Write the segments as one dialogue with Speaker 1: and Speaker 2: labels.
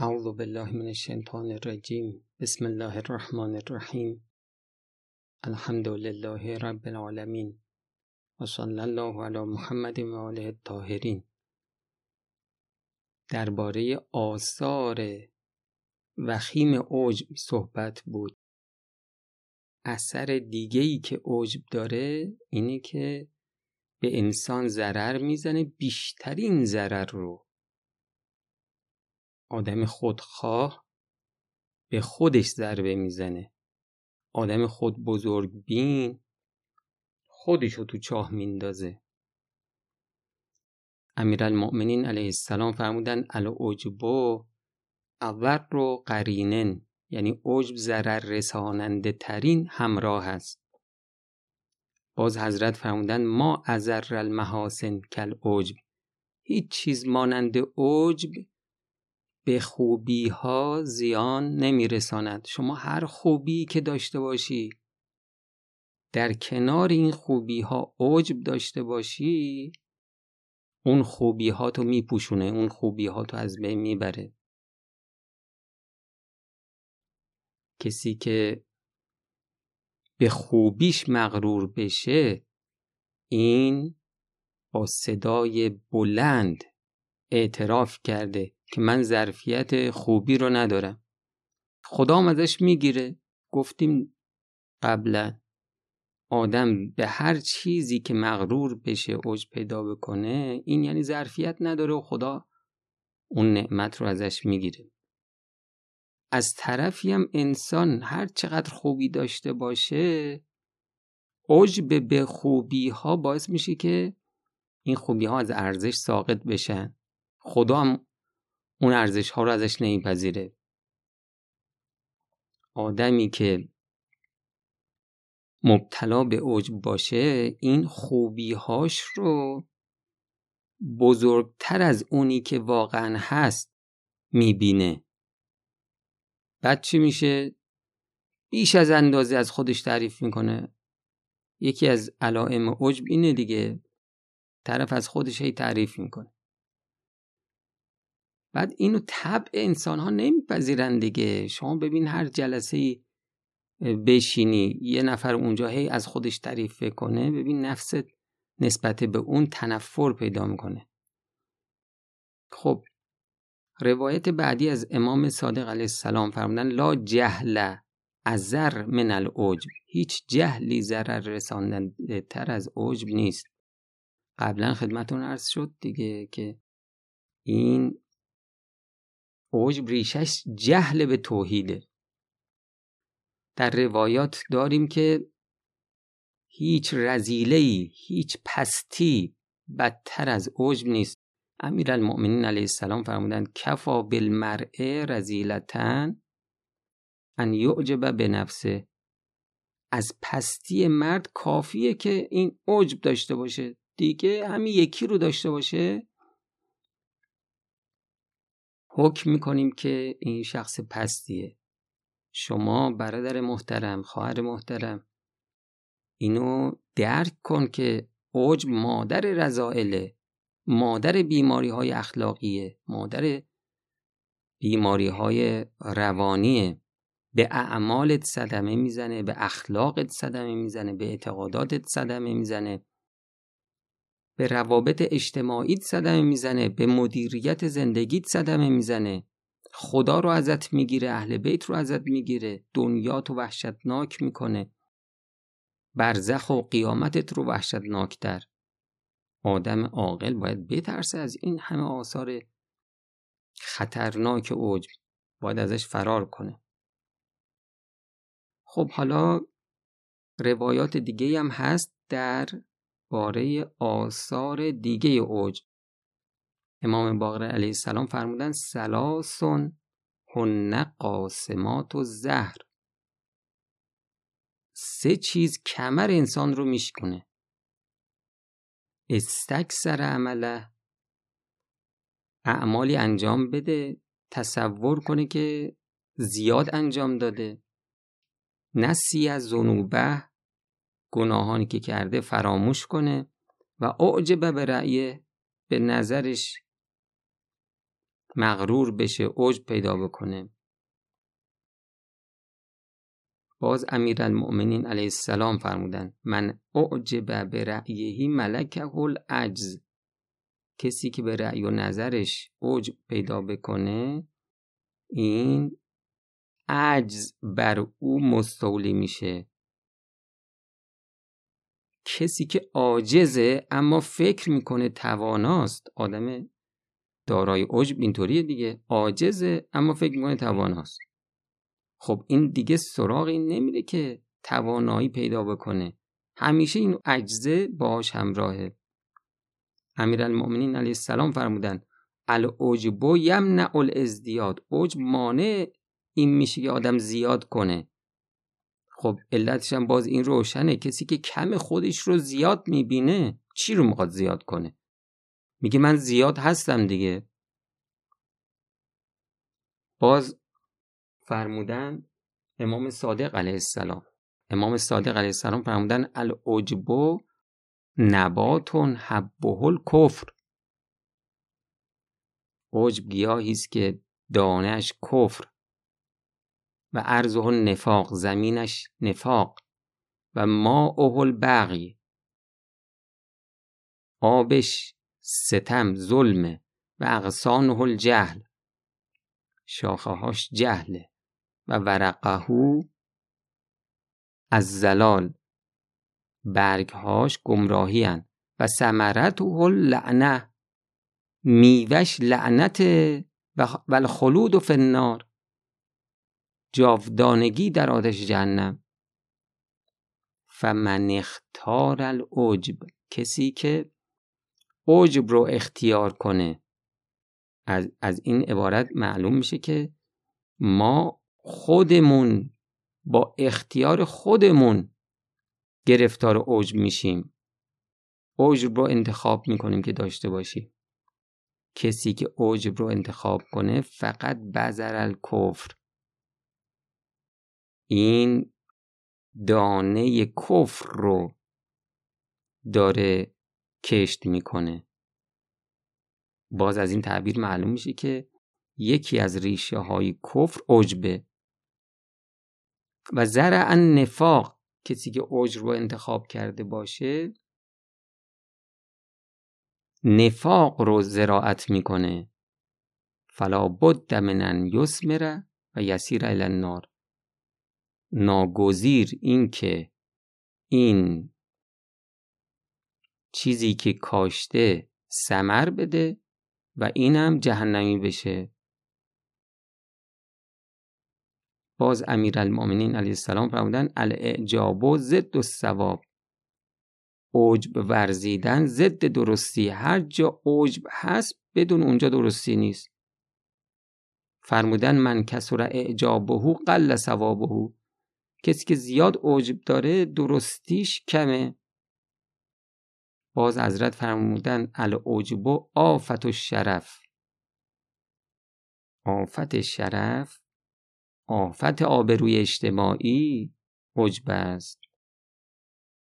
Speaker 1: اعوذ بالله من الشیطان الرجیم. بسم الله الرحمن الرحیم. الحمد لله رب العالمین. و صلی الله علی محمد و آله الطاهرین. درباره آثار وخیم عجب صحبت بود. اثر دیگه ای که عجب داره اینه که به انسان ضرر می‌زنه بیشترین ضرر رو. آدم خودخواه به خودش ضربه می‌زنه. آدم خود بزرگ بین خودشو تو چاه میندازه. امیرالمؤمنین علیه السلام فرمودن العجبو اول رو قرینن یعنی عجب ضرر رساننده ترین همراه است. باز حضرت فرمودن ما ازر المحاسن کل عجب هیچ چیز مانند عجب به خوبی ها زیان نمیرساند. شما هر خوبی که داشته باشی در کنار این خوبی ها عجب داشته باشی اون خوبی ها تو میپوشونه اون خوبی ها تو از بین می‌بره. کسی که به خوبیش مغرور بشه این با صدای بلند اعتراف کرده. که من ظرفیت خوبی رو ندارم. خدا ازش می‌گیره. گفتیم قبلا آدم به هر چیزی که مغرور بشه اوج پیدا بکنه این یعنی ظرفیت نداره و خدا اون نعمت رو ازش می‌گیره. از طرفی هم انسان هر چقدر خوبی داشته باشه عجب به خوبی ها باعث میشه که این خوبی ها از ارزش ساقط بشن. خدا هم اون ارزش ها رو ازش نمیپذیره. آدمی که مبتلا به عجب باشه این خوبی هاش رو بزرگتر از اونی که واقعا هست می‌بینه. بعد چی میشه؟ بیش از اندازه از خودش تعریف می‌کنه. یکی از علائم عجب اینه دیگه. طرف از خودش هی تعریف می‌کنه. بعد اینو طبع انسان ها نمیپذیرن دیگه. شما ببین هر جلسه بشینی یه نفر اونجا هی از خودش تعریف کنه ببین نفست نسبت به اون تنفر پیدا می‌کنه. خب روایت بعدی از امام صادق علیه السلام فرمودن لا جهل ازر من العجب. هیچ جهلی ضرر رساننده تر از عجب نیست. قبلا خدمتون عرض شد دیگه که این عجب ریشش جهل به توحیده در روایات داریم که هیچ رزیله هیچ پستی بدتر از عجب نیست. امیرالمؤمنین علیه السلام فرمودند کفا بالمرء رزیلتن ان یعجب به نفسه. از پستی مرد کافیه که این عجب داشته باشه. دیگه همین یکی رو داشته باشه. حکم می‌کنیم که این شخص پستیه. شما برادر محترم خواهر محترم اینو درک کن که عجب مادر رضائله مادر بیماری های اخلاقیه مادر بیماری های روانیه. به اعمالت صدمه می‌زنه به اخلاقت صدمه می‌زنه به اعتقاداتت صدمه می‌زنه. به روابط اجتماعیت صدمه می‌زنه به مدیریت زندگیت صدمه می‌زنه. خدا رو ازت می‌گیره اهل بیت رو ازت می‌گیره دنیا تو وحشتناک می‌کنه. برزخ و قیامتت رو وحشتناکتر. آدم عاقل باید بترسه از این همه آثار خطرناک عجب باید ازش فرار کنه. خب حالا روایات دیگه هم هست در باره آثار دیگه اوج. امام باقر علیه السلام فرمودن سلاسون هن قاسمات و زهر سه چیز کمر انسان رو میشکنه استکسر عمله. اعمالی انجام بده تصور کنه که زیاد انجام داده. نسی از زنوبه گناهانی که کرده فراموش کنه و اعجب به رأیه به نظرش مغرور بشه اوج پیدا بکنه. باز امیرالمؤمنین علیه السلام فرمودن من اعجب به رأیهی ملکه العجز. کسی که به رأی و نظرش اوج پیدا بکنه این عجز بر او مستولی میشه. کسی که عاجزه اما فکر می‌کنه تواناست. آدم دارای عجب اینطوریه دیگه. عاجزه اما فکر می‌کنه تواناست. خب این دیگه سراغی نمیره که توانایی پیدا بکنه. همیشه این عجزه باش همراهه. امیرالمؤمنین علیه السلام فرمودن العجب یمنع الازدیاد عجب مانع این میشه که آدم زیاد کنه. خب علتش هم باز این روشنه. کسی که کم خودش رو زیاد می‌بینه چی رو می‌خواد زیاد کنه؟ میگه من زیاد هستم دیگه. باز فرمودن امام صادق علیه السلام. امام صادق علیه السلام فرمودن العجب نباتون حبه الکفر. عجب گیاهی است که دانش کفر. و ارزه نفاق زمینش نفاق. و ما اوهل بقی آبش ستم ظلمه و اغسانه الجهل. شاخه هاش جهله و ورقهو از زلال برگهاش گمراهی هن. و سمرت لعنه میوش لعنت و الخلود و فنار جاودانگی در آتش جهنم. فمن اختار العجب. کسی که عجب رو اختیار کنه. از, از این عبارت معلوم میشه که ما خودمون با اختیار خودمون گرفتار عجب میشیم. عجب رو انتخاب می‌کنیم که داشته باشیم. کسی که عجب رو انتخاب کنه فقط بذر الکفر. این دانه کفر رو داره کشت می‌کنه. باز از این تعبیر معلوم میشه که یکی از ریشه های کفر عجبه. و زرع نفاق کسی که عجب رو انتخاب کرده باشه نفاق رو زراعت می‌کنه. فلا بد من ان یسمره و یسیر الی النار. ناگزیر این که این چیزی که کاشته سمر بده و اینم جهنمی بشه. باز امیرالمؤمنین علیه السلام فرمودن الاعجاب و ضد و ثواب عجب ورزیدن ضد درستی. هر جا عجب هست بدون اونجا درستی نیست. فرمودن من کسر اعجابه قل ثوابه. کسی که زیاد عجب داره درستیش کمه. باز حضرت فرمودن العجب آفت و شرف آفت شرف آفت آبروی اجتماعی عجب است.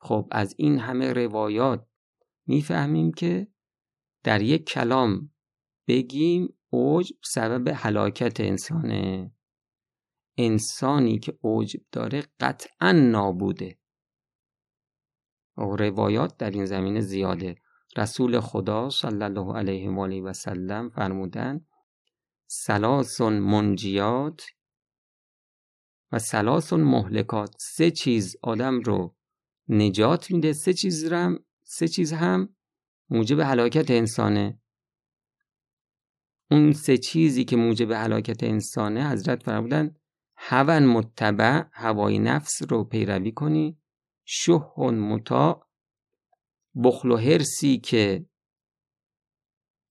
Speaker 1: خب از این همه روایات می‌فهمیم که در یک کلام بگیم عجب سبب هلاکت انسانه. انسانی که عجب داره قطعا نابوده. و روایات در این زمینه زیاده. رسول خدا صلی الله علیه و آله و سلم فرمودن سلاسون منجیات و سلاسون مهلکات. سه چیز آدم رو نجات میده سه چیز هم سه چیز هم موجب هلاکت انسانه. اون سه چیزی که موجب هلاکت انسانه حضرت فرمودن هون متبع هوای نفس رو پیروی کنی. شه متا بخل و هرسی که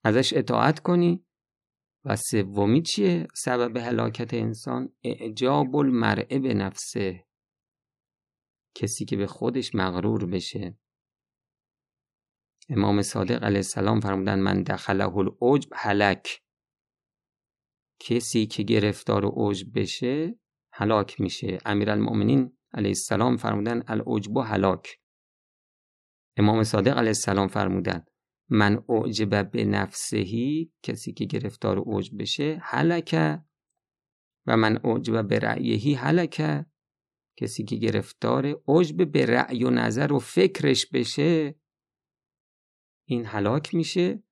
Speaker 1: ازش اطاعت کنی. و سومی چیه؟ سبب هلاکت انسان اعجاب المرء به نفسه. کسی که به خودش مغرور بشه. امام صادق علیه السلام فرمودن من دخله العجب هلک. کسی که گرفتار عجب بشه هلاک میشه. امیرالمؤمنین علیه السلام فرمودن العجب هلاک. امام صادق علیه السلام فرمودن من اعجب به نفسهی کسی که گرفتار اوج بشه حلکه و من اعجب به رأیهی حلکه کسی که گرفتار عجب به رأی و نظر و فکرش بشه این هلاک میشه.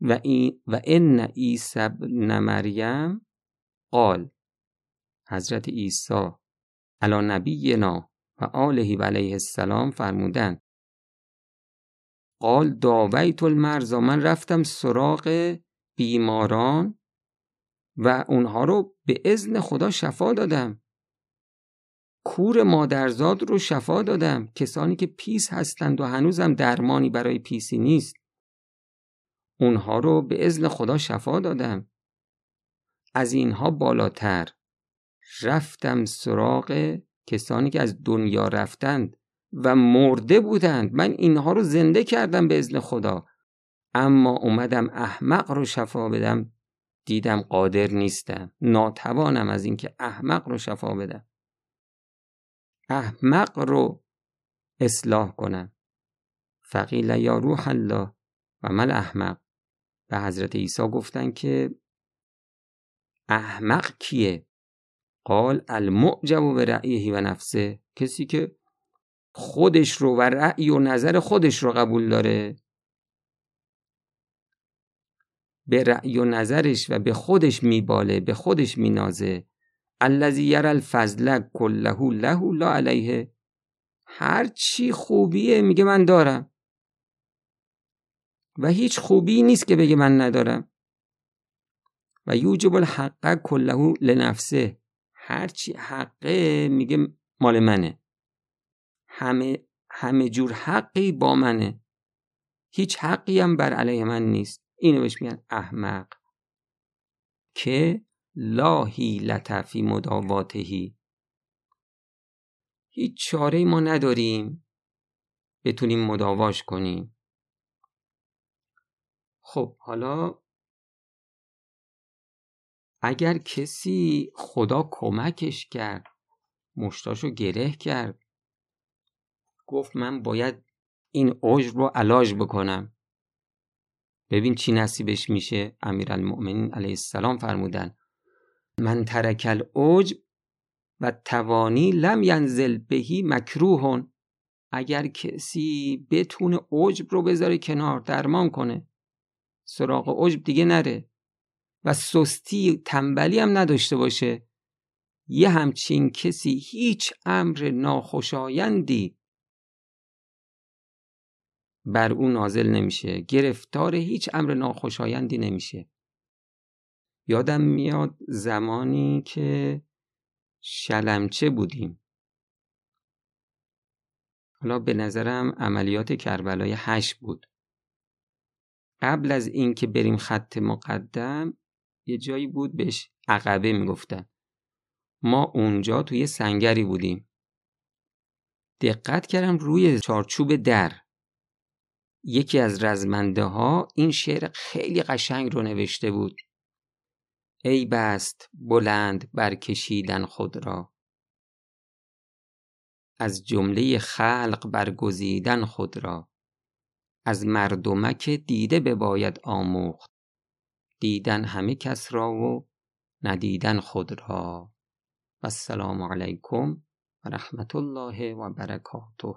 Speaker 1: و این و ان عیسی ابن مریم قال حضرت عیسی علی نبینا و آله و علیه السلام فرمودن قال داویت المرزا من رفتم سراغ بیماران و اونها رو به اذن خدا شفا دادم. کور مادرزاد رو شفا دادم. کسانی که پیس هستند و هنوزم درمانی برای پیسی نیست. اونها رو به اذن خدا شفا دادم. از اینها بالاتر رفتم سراغ کسانی که از دنیا رفتند و مرده بودند. من اینها رو زنده کردم به اذن خدا. اما اومدم احمق رو شفا بدم. دیدم قادر نیستم. ناتوانم از اینکه احمق رو شفا بدم. احمق رو اصلاح کنم. فقیل یا روح الله و من احمق. به حضرت عیسی گفتن که احمق کیه؟ قال المعجب به رأیه و نفسه. کسی که خودش رو و رأی و نظر خودش رو قبول داره به رأی و نظرش و به خودش میباله به خودش مینازه. الذی یر الفضل کله له لا علیه. هر چی خوبیه میگه من دارم. و هیچ خوبی نیست که بگه من ندارم. و یوجب الحق کله لنفسه. هر چی حقه میگه مال منه. همه همه جور حقی با منه. هیچ حقی هم بر علیه من نیست. اینو بهش میگن احمق. که لا حیلت فی مداواتهی هیچ چاره ما نداریم. بتونیم مداواش کنیم. خب حالا اگر کسی خدا کمکش کرد مشتاشو گره کرد گفت من باید این عجب رو علاج بکنم. ببین چی نصیبش میشه. امیرالمؤمنین علیه السلام فرمودن من ترک العجب و توانی لم ینزل بهی مکروهون اگر کسی بتونه عجب رو بذاره کنار درمان کنه. سراغ عجب دیگه نره و سستی تنبلی هم نداشته باشه. یه همچین کسی هیچ امر ناخوشایندی بر او نازل نمیشه. گرفتار هیچ امر ناخوشایندی نمیشه. یادم میاد زمانی که شلمچه بودیم. حالا به نظرم عملیات کربلای هشت بود. قبل از اینکه بریم خط مقدم یه جایی بود بهش عقبه می‌گفتن. ما اونجا توی سنگری بودیم. دقت کردم روی چارچوب در. یکی از رزمنده ها این شعر خیلی قشنگ رو نوشته بود. ای بست بلند برکشیدن خود را. از جمله خلق برگزیدن خود را. از مردمک دیده بباید آموخت. دیدن همه کس را و ندیدن خود را. و السلام علیکم و رحمت الله و برکاته.